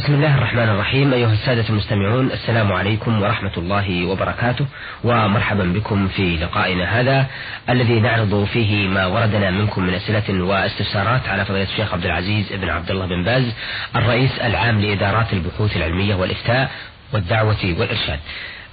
بسم الله الرحمن الرحيم أيها السادة المستمعون السلام عليكم ورحمة الله وبركاته ومرحبا بكم في لقائنا هذا الذي نعرض فيه ما وردنا منكم من أسئلة واستفسارات على فضيلة الشيخ عبد العزيز بن عبد الله بن باز الرئيس العام لإدارات البحوث العلمية والإفتاء والدعوة والإرشاد.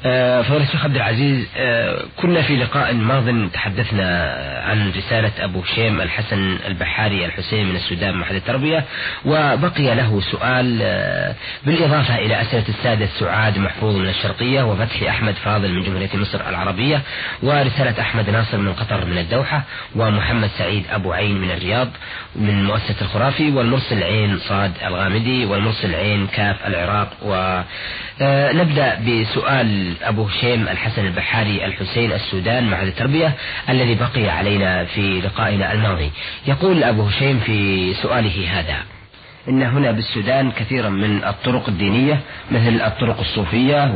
فضيلة الشيخ عبد العزيز آه، كنا في لقاء ماض تحدثنا عن رسالة أبو هشيم الحسن البحاري الحسين من السودان محل التربية وبقي له سؤال آه، بالإضافة إلى أسئلة السادة سعاد محفوظ من الشرقية وفتحي أحمد فاضل من جمهورية مصر العربية ورسالة أحمد ناصر من قطر من الدوحة ومحمد سعيد أبو عين من الرياض من مؤسسة الخرافي والمرسل عين صاد الغامدي والمرسل عين كاف العراق ونبدأ بسؤال أبو هشيم الحسن البحاري الحسين السودان معهد التربية الذي بقي علينا في لقائنا الماضي. يقول أبو هشيم في سؤاله هذا إن هنا بالسودان كثيرا من الطرق الدينية مثل الطرق الصوفية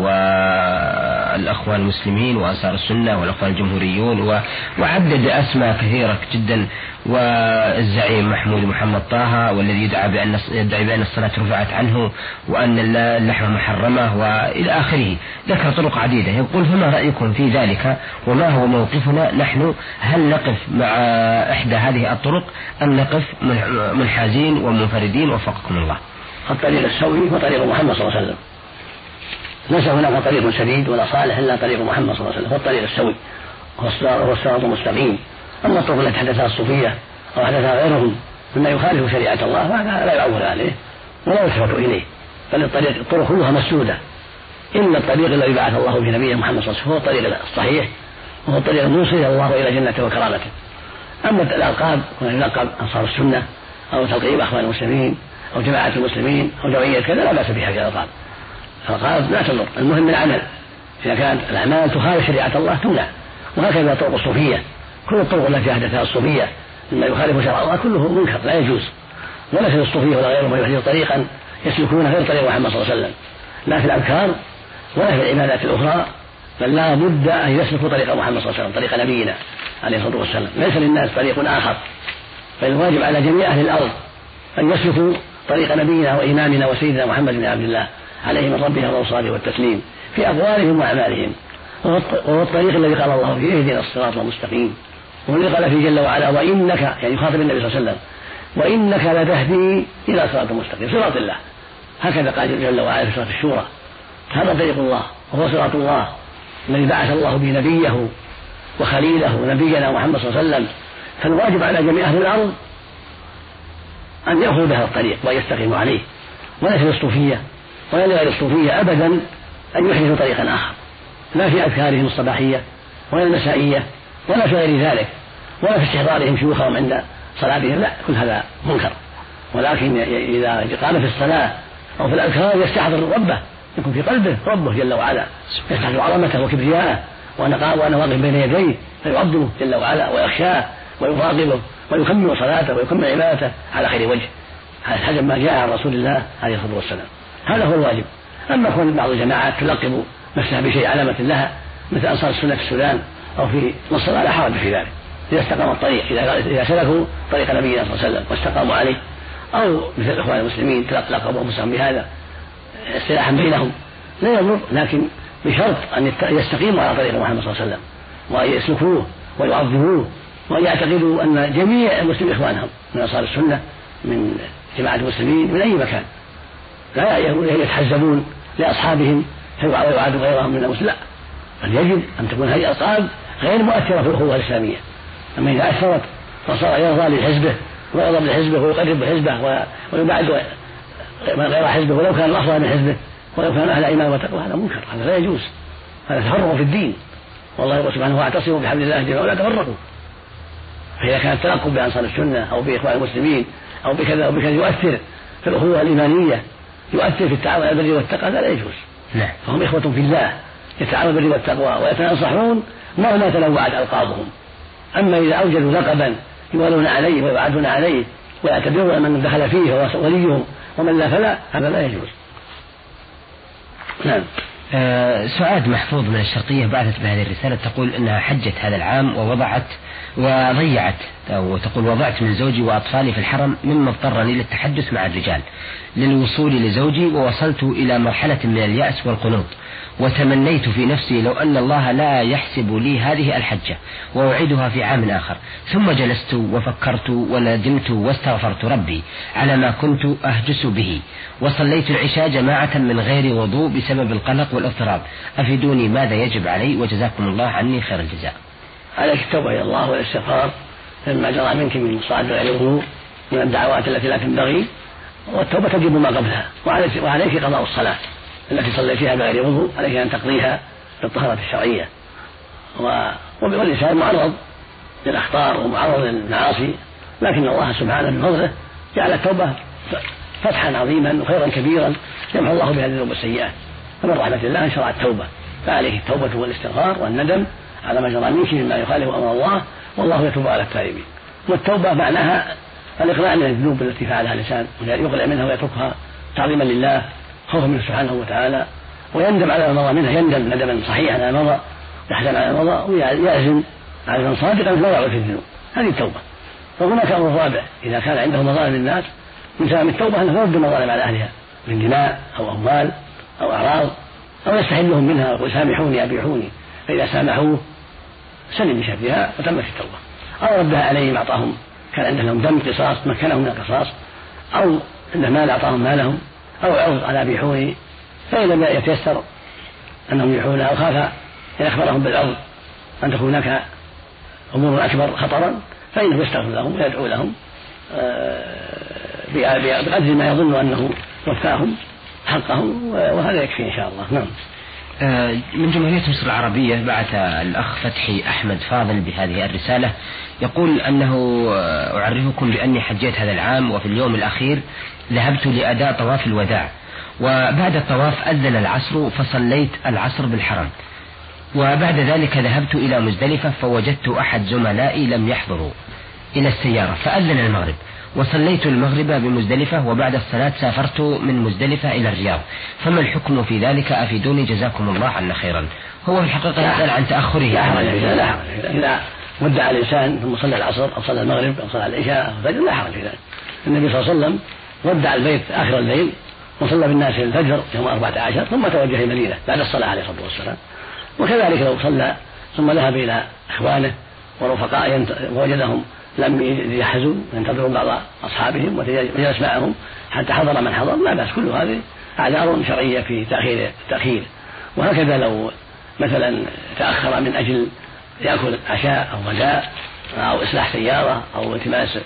والأخوان المسلمين وأنصار السنة والأخوان الجمهوريون وعدد أسماء كثيرة جدا والزعيم محمود محمد طه والذي يدعى بأن يدعي بأن الصلاة رفعت عنه وأن اللحمة محرمة وإلى آخره. ذكر طرق عديدة. يقول فما رأيكم في ذلك؟ وما هو موقفنا؟ نحن هل نقف مع إحدى هذه الطرق أم نقف منحازين ومنفردين؟ وفقكم الله. الطريق السوي هو طريق محمد صلى الله عليه وسلم. ليس هناك طريق سديد ولا صالح إلا طريق محمد صلى الله عليه وسلم. هو الطريق السوي. هو الصراط المستقيم. أما الطرق التي حدثها الصوفية أو حدثها غيرهم مما يخالف شريعة الله فهذا لا يعول عليه ولا يلتفت إليه بل الطريق الطرق كلها مسدودة. الا الطريق الذي بعث الله به نبيه محمد صلى الله عليه وسلم هو الطريق الصحيح وهو الطريق الموصل الله إلى جنته وكرامته. أما الألقاب هنا يلقب أنصار السنة أو تلقيب اخوان المسلمين أو جماعة المسلمين أو جمعية كذا لا بأس بها في الألقاب. الألقاب لا تضر المهم العمل. إذا كانت الأعمال تخالف شريعة الله تمنع وهكذا طرق الصوفية. كل الطرق التي احدثها الصوفية مما يخالف شرع الله كله منكر لا يجوز. ولا في الصوفية ولا غيرهم يحدث طريقا يسلكون غير طريق محمد صلى الله عليه وسلم. لا في الاذكار ولا في العبادات الأخرى بل لا بد أن يسلكوا طريق محمد صلى الله عليه وسلم طريق نبينا عليه الصلاة والسلام. ليس للناس طريق آخر بل الواجب على جميع أهل الأرض أن يسلكوا طريق نبينا وإمامنا وسيدنا محمد بن عبد الله عليه من ربهم الاوصال والتسليم في اقوالهم وأعمالهم. وهو الطريق الذي قال الله فيه اهدنا الصراط المستقيم. والذي قال فيه جل وعلا وإنك يعني يخاطب النبي صلى الله عليه وسلم وإنك لتهدي إلى صراط مستقيم صراط الله. هكذا قال جل وعلا في سورة الشورى هذا طريق الله وهو صراط الله الذي بعث الله به نبيه وخليله نبينا محمد صلى الله عليه وسلم. فالواجب على جميع أهل الأرض أن يأخذوا بهذا الطريق وأن يستقيموا عليه ولا في الصوفيه ولا لغير الصوفيه ابدا أن يحدثوا طريقا آخر لا في أذكارهم الصباحية ولا المسائية. ولا في غير ذلك ولا في استحضارهم شيوخهم عند صلاتهم لا كل هذا منكر. ولكن إذا قام في الصلاة أو في الأذكار يستحضر ربه يكون في قلبه ربه جل وعلا يستحضر عظمته وكبرياءه وأنا وأنا واقف بين يديه فيعظمه جل وعلا ويخشاه ويراقبه ويكمل صلاته ويكمل عبادته على خير وجه. هذا حسب ما جاء عن رسول الله عليه الصلاة والسلام. هذا هو الواجب. أما كون بعض الجماعات تلقب نفسها بشيء علامة لها مثل أنصار السنة في السودان أو في مصر لا حرج في ذلك. إذا استقام الطريق إذا سلكوا طريق نبينا صلى الله عليه وسلم واستقاموا عليه أو مثل الإخوان المسلمين تلقوا أنفسهم بهذا اصطلاحا بينهم لا يضر لكن بشرط أن يستقيموا على طريق محمد صلى الله عليه وسلم وأن يسلكوه ويعظموه وأن يعتقدوا أن جميع المسلمين إخوانهم من أنصار السنة من جماعة المسلمين من أي مكان. لا يتحزبون لأصحابهم ويعادوا غيرهم من المسلمين؟ لا. بل يجب أن تكون هذه الألقاب غير مؤثرة في الأخوة الإسلامية. أما إذا أثرت فصار يرضى لحزبه ويغضب لحزبه ويقرب حزبه ويبعد غير حزبه ولو كان الأفضل من حزبه ولو كان أهل إيمان وتقوى هذا منكر هذا لا يجوز. هذا تفرق في الدين. والله يقول سبحانه واعتصموا بحبل الله جميعا ولا تفرقوا. فإذا كان التلقب بأنصار السنة أو بإخوان المسلمين أو بكذا أو بكذا يؤثر في الأخوة الإيمانية يؤثر في التعاون على البر والتقوى هذا لا يجوز. نعم. فهم إخوة في الله. يتعاون بالبر والتقوى ويتناصحون مهما تنوعت ألقابهم. أما إذا أوجدوا لقبا يولون عليه ويبعثون عليه ويعتبرون من دخل فيه هو وليهم ومن لا فلا هذا لا يجوز. نعم. آه سعاد محفوظ من الشرقية بعثت بهذه الرسالة تقول أنها حجت هذا العام ووضعت وضيعت أو تقول وضعت من زوجي وأطفالي في الحرم مما اضطرني للتحدث مع الرجال للوصول لزوجي ووصلت إلى مرحلة من اليأس والقنوط. وتمنيت في نفسي لو أن الله لا يحسب لي هذه الحجة وأعيدها في عام آخر. ثم جلست وفكرت وندمت واستغفرت ربي على ما كنت أهجس به. وصليت العشاء جماعة من غير وضوء بسبب القلق والاضطراب. أفيدوني ماذا يجب علي وجزاكم الله عني خير الجزاء. عليك التوبة إلى الله والاستغفار. مما جرى منك من صلاة غير من الدعوات التي لا تنبغي والتوبة تجب ما قبلها. وعليك, وعليك قضاء الصلاة. التي صليتها بغير وضوء عليك أن تقضيها بالطهارة الشرعية. والإنسان معرض للأخطار ومعرض للمعاصي لكن الله سبحانه بفضله جعل التوبة فتحا عظيما وخيرا كبيرا يمحو الله بها الذنوب والسيئات. فمن رحمة الله شرع التوبة. فعليه التوبة والاستغفار والندم على ما جرى منك مما يخالف أمر الله والله يتوب على التائبين. والتوبة معناها الإقلاع من الذنوب التي فعلها الإنسان يقلع منها ويتركها تعظيما لله خوفا منه سبحانه وتعالى ويندم على ما مضى منها يندم ندما صحيحا على ما مضى يحزن على ما مضى ويعزم عزما صادقا لا يعود في الذنوب. هذه التوبة. وهناك أمر رابع إذا كان عنده مظالم الناس من تمام التوبة أنه يرد المظالم على أهلها من دماء أو أموال أو أعراض أو يستحلهم منها ويقول سامحوني أبيحوني. فإذا سامحوه سلم بشرها وتمت التوبة. أو ردها عليهم أعطاهم كان عندهم دم قصاص مكنهم من القصاص أو عنده مال أعطاهم مالهم. أو عرض على بيحونه فإن لم يتيسر أنهم يبيحونه أو خاف إن أخبرهم بالعرض أن تكون هناك أمور أكبر خطرا فإنه يستغفر لهم ويدعو لهم آه، بقدر ما يظن أنه وفاهم حقهم وهذا يكفي إن شاء الله. نعم. من جمهورية مصر العربية بعث الأخ فتحي أحمد فاضل بهذه الرسالة. يقول أنه آه، أعرفكم بأني حجيت هذا العام وفي اليوم الأخير ذهبت لأداء طواف الوداع. وبعد الطواف أذن العصر فصليت العصر بالحرم. وبعد ذلك ذهبت إلى مزدلفة فوجدت أحد زملائي لم يحضروا إلى السيارة فأذن المغرب. وصليت المغرب بمزدلفة وبعد الصلاة سافرت من مزدلفة إلى الرياض. فما الحكم في ذلك؟ أفيدوني جزاكم الله عنا خيرا. هو في الحقيقة يسأل عن تأخره. لا حرج لا حرج إذا ودع الإنسان ثم صلى العصر أو صلى المغرب أو صلى العشاء أو الفجر لا حرج في ذلك. النبي صلى الله عليه وسلم ودع البيت آخر الليل وصلى بالناس الفجر يوم أربعة عشر ثم توجه المدينة بعد الصلاة عليه الصلاة والسلام. وكذلك لو صلى ثم ذهب إلى إخوانه ورفقائه ووجدهم لم يجهزوا ينتظروا بعض أصحابهم وجلس معهم حتى حضر من حضر لا بأس كل هذه أعذار شرعية في تأخير التأخير. وهكذا لو مثلا تأخر من أجل يأكل عشاء أو غداء أو إصلاح سيارة أو التماس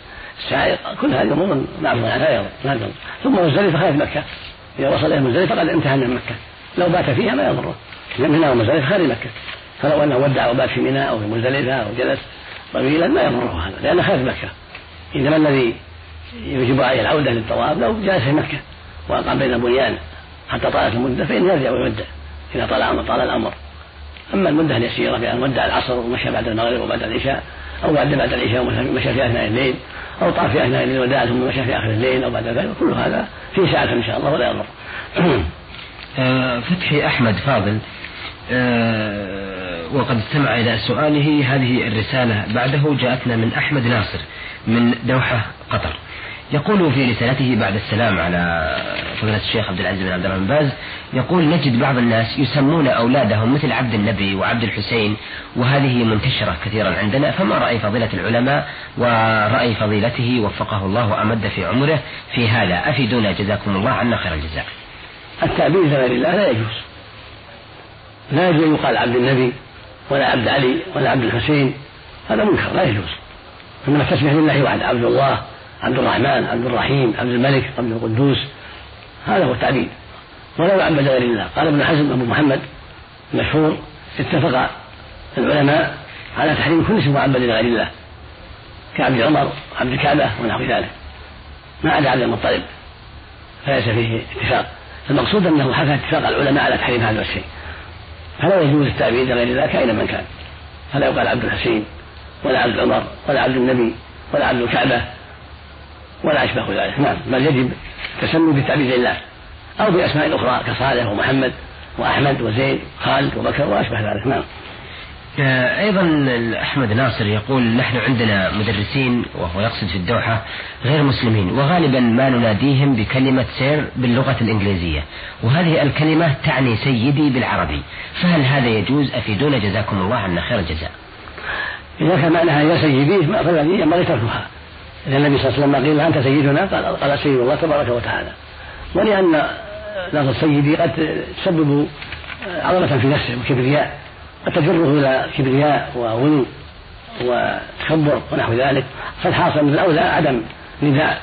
السائق كل هذه أمور معروفة عنها لا يضر ثم مزدلفة خارج مكة. إذا وصل إلى مزدلفة قد انتهى من مكة. لو بات فيها ما يضره. لأن هنا ومزدلفة خارج مكة. فلو أنه ودع وبات في منى أو في مزدلفة أو جلس طويلا ما يضره هذا لأنه خارج مكة. إنما الذي يجب عليه العودة للطواف لو جلس في مكة وأقام بين البنيان حتى طالت المدة فإنه يرجع ويودع إذا طال طال الأمر. أما المدة اليسيرة بأن ودع العصر ومشى بعد المغرب وبعد العشاء أو بعد بعد العشاء ومشى في أثناء الليل أو طاف في أثناء الليل وداع ثم مشى في آخر الليل أو بعد ذلك كل هذا في ساعة إن شاء الله ولا يضر. آه، فتحي أحمد فاضل آه، وقد استمع إلى سؤاله. هذه الرسالة بعده جاءتنا من أحمد ناصر من دوحة قطر. يقول في رسالته بعد السلام على فضيلة الشيخ عبد العزيز بن عبد الرحمن باز يقول نجد بعض الناس يسمون أولادهم مثل عبد النبي وعبد الحسين وهذه منتشرة كثيرا عندنا. فما رأي فضيلة العلماء؟ ورأي فضيلته وفقه الله وأمد في عمره في هذا. أفيدونا. جزاكم الله عنا خير الجزاء. التعبير لغير الله لا يجوز. لا يجوز يقال عبد النبي ولا عبد علي ولا عبد الحسين هذا منكر لا يجوز. إنما التسمية لله واحد عبد الله عبد الرحمن عبد الرحيم عبد الملك عبد القدوس هذا هو التعبيد ولا يعبد غير الله. قال ابن حزم أبو محمد المشهور اتفق العلماء على تحريم كل اسم معبد لغير الله كعبد عمر عبد الكعبة ونحو ذلك. ما عدا عبد المطلب فليس فيه اتفاق. المقصود أنه حكى اتفاق العلماء على تحريم هذا الشيء. فلا يجوز التعبيد لغير الله كائنا من كان. فلا يقال عبد الحسين ولا عبد عمر ولا عبد النبي ولا عبد الكعبة ولا أشبه ذلك. نعم بل يجب التسمي بتعبيد الله أو بأسماء أخرى كصالح ومحمد وأحمد وزيد خالد وبكر وأشبه ذلك. نعم. أيضا أحمد ناصر يقول نحن عندنا مدرسين وهو يقصد في الدوحة غير مسلمين وغالبا ما نناديهم بكلمة سير باللغة الإنجليزية وهذه الكلمة تعني سيدي بالعربي فهل هذا يجوز؟ أفيدونا؟ جزاكم الله عنا خير الجزاء. إذا كان معناها يا سيدي فالذي ينبغي تركها. إذا النبي صلى الله عليه وسلم قيل أنت سيدنا؟ قال قال سيد الله تبارك وتعالى. ولأن لفظ سيدي قد تسبب عظمة في نفسه وكبرياء تجره إلى كبرياء وغلو وتكبر ونحو ذلك فالحاصل من الأولى عدم نداء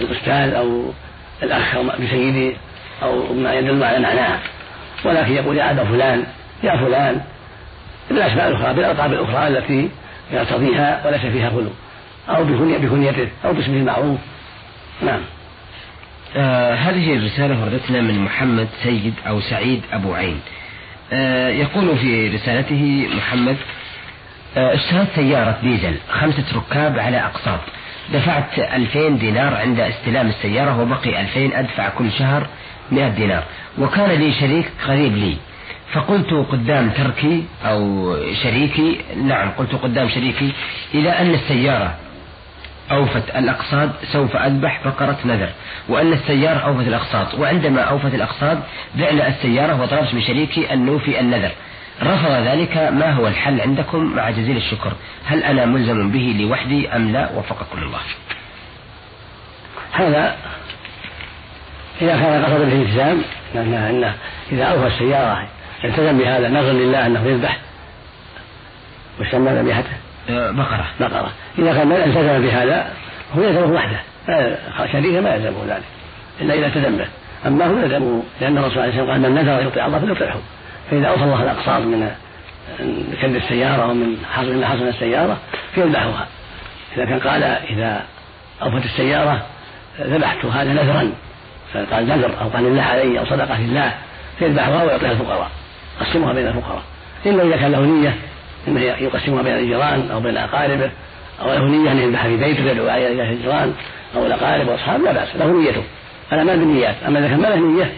الأستاذ أو الأخ بسيدي أو ما يدل على معناه ولكن يقول يا أبا فلان يا فلان بالأسماء الأخرى بالألقاب الأخرى التي يرتضيها وليس فيها غلو أو بكنيته أو باسمه المعروف. نعم. آه هذه الرسالة وردتنا من محمد سيد أو سعيد أبو عين. يقول في رسالته محمد آه اشتريت سيارة ديزل خمسة ركاب على أقساط. دفعت ألفين دينار عند استلام السيارة وبقي ألفين أدفع كل شهر مئة دينار. وكان لي شريك قريب لي. فقلت قدام تركي أو شريكي نعم قلت قدام شريكي إذا أن السيارة أوفت الأقساط سوف أذبح بقرة نذر وأن السيارة أوفت الأقساط وعندما أوفت الأقساط بعنا السيارة وطلبت من شريكي أن نوفي النذر. رفض ذلك ما هو الحل عندكم مع جزيل الشكر؟ هل أنا ملزم به لوحدي أم لا؟ وفقكم الله. هذا إذا كان قصد به التزام أنه إذا أوفى السيارة التزم بهذا نظر لله أنه يذبح وسمى ذبيحته بقرة. بقرة. إذا كان التزم بهذا هو يلزمه وحده. شريكه ما يلزمه ذلك إلا إذا التزم به. أما هو يلزمه لأن الرسول عليه الصلاة والسلام قال من نذر يطيع الله فليطيعه فإذا أوصى الله الأقساط من كد السيارة ومن حصل من حصل السيارة فيذبحها. إذا كان قال إذا أوفت السيارة ذبحت هذا نذرا. فقال نذر. أو قال لله علي أو صدقة لله. فيذبحها ويعطيها الفقراء. يقسمها بين الفقراء. إلا إذا كان له نية انه يقسمها بين الجيران أو بين اقاربه أو له نية أن يذبح في بيته يدعو إلى الجيران أو الأقارب واصحاب لا بأس له نيته الاعمال بالنيات أما إذا كان ما له نية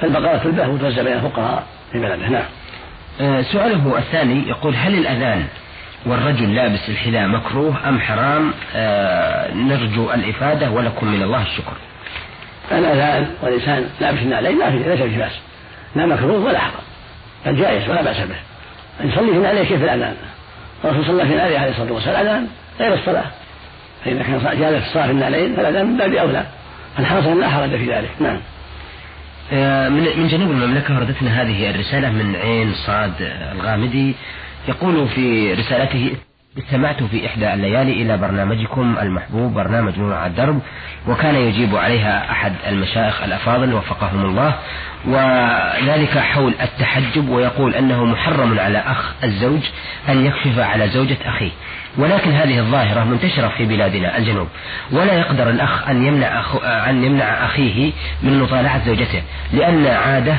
فالبقره تذبح وتوزع بين الفقراء في بلده نعم. آه، سؤاله الثاني يقول هل الأذان والرجل لابس الحذاء مكروه أم حرام آه نرجو الإفادة ولكم من الله الشكر. الأذان والانسان لابس النعلين لا في ليس في بأس لا مكروه ولا حرام بل جائز ولا بأس به. يصلي في عليه كيف الأذان. الرسول صلى في عليه عليه الصلاة والسلام الأذان غير الصلاة. فإذا كان جالس الصلاة في النعلين فالأذان من باب أولى. فالحاصل لا حرج في ذلك. نعم. آه، من من جنوب المملكة وردتنا هذه الرسالة من عين صاد الغامدي يقول في رسالته استمعت في إحدى الليالي إلى برنامجكم المحبوب برنامج نور على الدرب وكان يجيب عليها أحد المشايخ الأفاضل وفقهم الله وذلك حول التحجب ويقول أنه محرم على أخ الزوج أن يكشف على زوجة أخيه. ولكن هذه الظاهرة منتشرة في بلادنا الجنوب. ولا يقدر الأخ أن يمنع أخو أن يمنع أخيه من مطالعة زوجته لأن عادة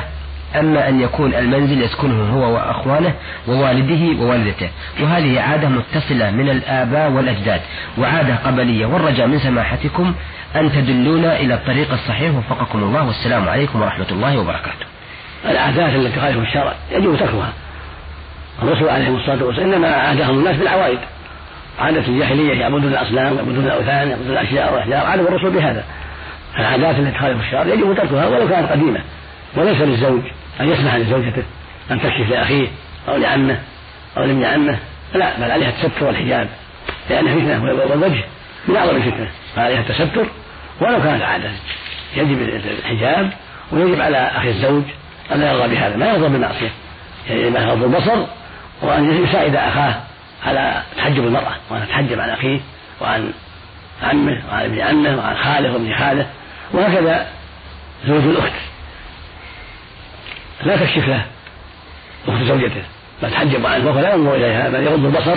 أما أن يكون المنزل يسكنه هو وأخوانه ووالده ووالدته. وهذه عادة متصلة من الآباء والأجداد. وعادة قبلية. والرجاء من سماحتكم أن تدلونا إلى الطريق الصحيح. وفقكم الله. والسلام عليكم ورحمة الله وبركاته. العادات التي تخالف الشرع يجب تركها. الرسول عليه الصلاة والسلام إنما عادهم الناس بالعوائد. عادة الجاهلية يعبدون الأصنام يعبدون الأوثان يعبدون الأشياء والأحجار عادوا الرسول بهذا. العادات التي تخالف الشرع يجب تركها ولو كانت قديمة. وليس للزوج. أن يسمح لزوجته أن تكشف لأخيه أو لعمه أو لابن عمه. لا بل عليها التستر والحجاب لأن فتنة والوجه من أعظم الفتنة. فعليها التستر ولو كانت عادة. يجب الحجاب ويجب على أخي الزوج أن لا يرضى بهذا. ما يرضى بالمعصية. يجب أن يغض البصر وأن يساعد أخاه على تحجب المرأة وأن تحجب عن أخيه وعن عمه وعن ابن عمه وعن خاله وابن خاله. وهكذا زوج الأخت. لا تكشف له أخت زوجته. بل تحجب عنه وهو لا ينظر إليها بل يغض البصر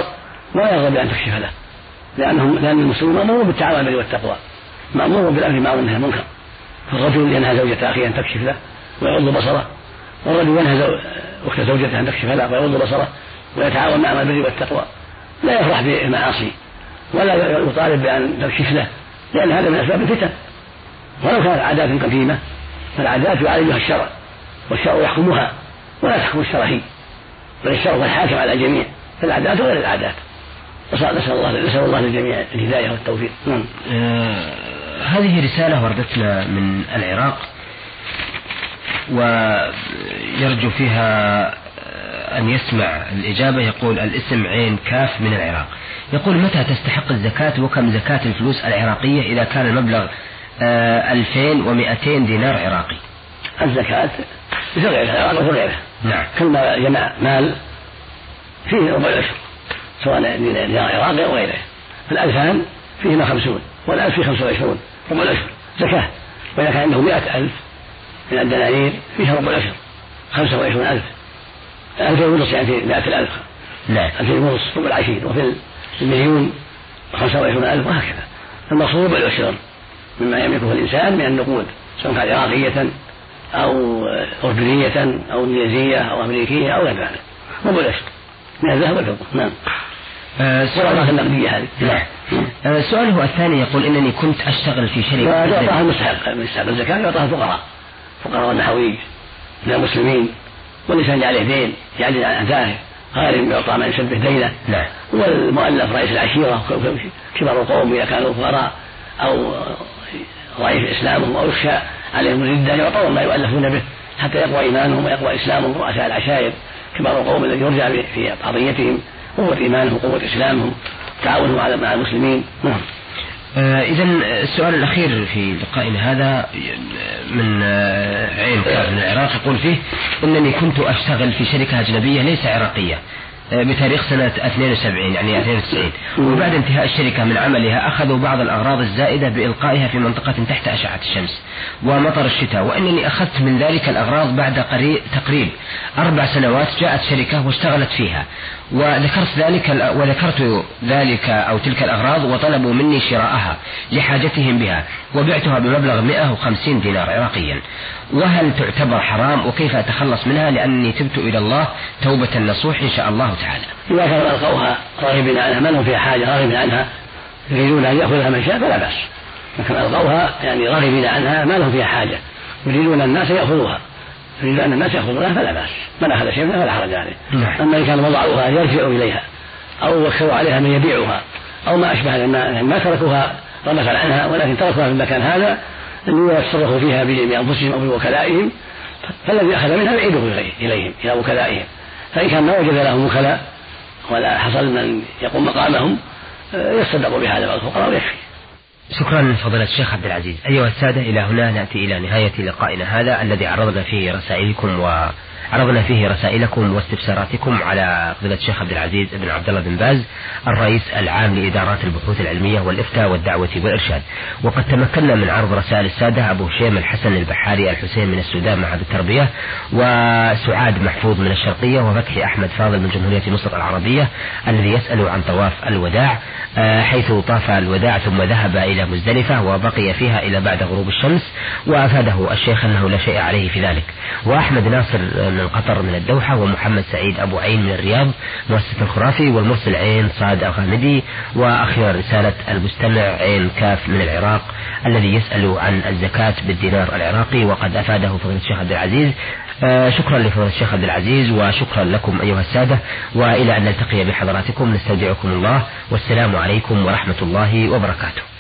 ولا يرغب بأن تكشف له. لأنهم لأن المسلمون مأمور بالتعاون بالبر والتقوى. مأمور بالأمر بالمعروف والنهي عن المنكر. فالرجل ينهى زوجة أخيه أن تكشف له ويغض بصره. والرجل ينهى أخت زوجته أن تكشف له ويغض بصره ويتعاون مع البر والتقوى. لا يفرح بالمعاصي ولا يطالب بأن تكشف له لأن هذا من أسباب الفتن. ولو كانت عادات قديمة فالعادات يعالجها الشرع. والشرع يحكمها ولا تحكم الشرع بل الشرع الحاكم على الجميع في العادات وغير العادات نسأل الله نسأل الله للجميع الهداية والتوفيق. نعم. آه هذه رسالة وردتنا من العراق ويرجو فيها آه، أن يسمع الإجابة. يقول الاسم عين كاف من العراق. يقول متى تستحق الزكاة وكم زكاة الفلوس العراقية إذا كان المبلغ 2200 آه، دينار عراقي؟ الزكاة مثل غيرها العراق غيرها نعم. كل ما جمع مال فيه ربع العشر سواء دينار عراقي أو غيره. الألفان فيهما خمسون والألف فيه خمسة وعشرون ربع العشر. زكاة. وإذا كان عنده مئة ألف من الدنانير فيها ربع العشر خمسة وعشرون ألف. ألفين ونص يعني في مئة الألف. نعم. ألفين ونص ربع العشرين. وفي المليون خمسة وعشرون ألف وهكذا. المقصود ربع العشر مما يملكه الإنسان من النقود سواء كان عراقية أو أردنية أو إنجليزية أو أمريكية أو غير ذلك. العشر من الذهب والفضة. نعم. آه سؤال النقدية هذه. نعم. آه سؤاله الثاني يقول إنني كنت أشتغل في شركة يعطاها المستحق المستحق الزكاة يعطاها الفقراء فقراء النحويج من المسلمين. والإنسان عليه دين يعجز عن أدائه غارم يعطى من يشبه دينه. نعم. والمؤلف رئيس العشيرة كبار القوم إذا كانوا فقراء أو ضعيف إسلامهم أو يخشى عليهم الردة يعطون ما يؤلفون به. حتى يقوى إيمانهم ويقوى إسلامهم رؤساء العشائر. كبار القوم الذي يرجع في قضيتهم قوة إيمانهم وقوة إسلامهم تعاونهم على مع المسلمين. نعم. آه إذا السؤال الأخير في لقائنا هذا من آه عين كاب من العراق يقول فيه إنني كنت أشتغل في شركة أجنبية ليس عراقية. آه، بتاريخ سنة 72 يعني 92 وبعد انتهاء الشركة من عملها أخذوا بعض الأغراض الزائدة بإلقائها في منطقة تحت أشعة الشمس ومطر الشتاء. وإنني أخذت من ذلك الأغراض بعد تقريب أربع سنوات جاءت شركة واشتغلت فيها. وذكرت ذلك وذكرت ذلك أو تلك الأغراض وطلبوا مني شراءها لحاجتهم بها وبعتها بمبلغ 150 دينار عراقيا. وهل تعتبر حرام وكيف أتخلص منها؟ لأني تبت إلى الله توبة نصوح إن شاء الله تعالى. إذا كانوا ألقوها راغبين عنها ما لهم فيها حاجة راغبين عنها؟ يريدون أن يأخذها من شاء فلا بأس. لكن ألقوها يعني راغبين عنها ما لهم فيها حاجة. يريدون الناس يأخذوها. يريد أن الناس يأخذونها فلا بأس. من أخذ شيئا فلا حرج عليه. نعم. أما إن كان وضعوها يرجع إليها أو وكلوا عليها من يبيعها أو ما أشبه ما, ما تركوها رمزا عنها ولكن تركوها في المكان هذا ليتصرفوا فيها بأنفسهم أو بوكلائهم فالذي أخذ منها يعيده إليهم إلى وكلائهم. فإن كان ما وجد لهم وكلاء ولا حصل من يقوم مقامهم يصدق بهذا الفقراء ويكفي. شكرا فضيلة الشيخ عبد العزيز. أيها السادة إلى هنا نأتي إلى نهاية لقائنا هذا الذي عرضنا فيه رسائلكم و عرضنا فيه رسائلكم واستفساراتكم على فضيلة الشيخ عبد العزيز بن عبد الله بن باز الرئيس العام لإدارات البحوث العلمية والإفتاء والدعوة والإرشاد. وقد تمكنا من عرض رسائل السادة أبو هشيم الحسن البحاري الحسين من السودان معهد التربية وسعاد محفوظ من الشرقية وفتحي أحمد فاضل من جمهورية مصر العربية الذي يسأل عن طواف الوداع آه، حيث طاف الوداع ثم ذهب إلى مزدلفة وبقي فيها إلى بعد غروب الشمس وأفاده الشيخ أنه لا شيء عليه في ذلك. وأحمد ناصر من قطر من الدوحة ومحمد سعيد أبو عين من الرياض مؤسسة الخرافي والمرسل عين صاد الغامدي وأخيرا رسالة المستمع عين كاف من العراق الذي يسأل عن الزكاة بالدينار العراقي وقد أفاده فضيلة الشيخ عبد العزيز. آه شكرا لفضيلة الشيخ عبد العزيز وشكرا لكم أيها السادة. وإلى أن نلتقي بحضراتكم نستودعكم الله والسلام عليكم ورحمة الله وبركاته.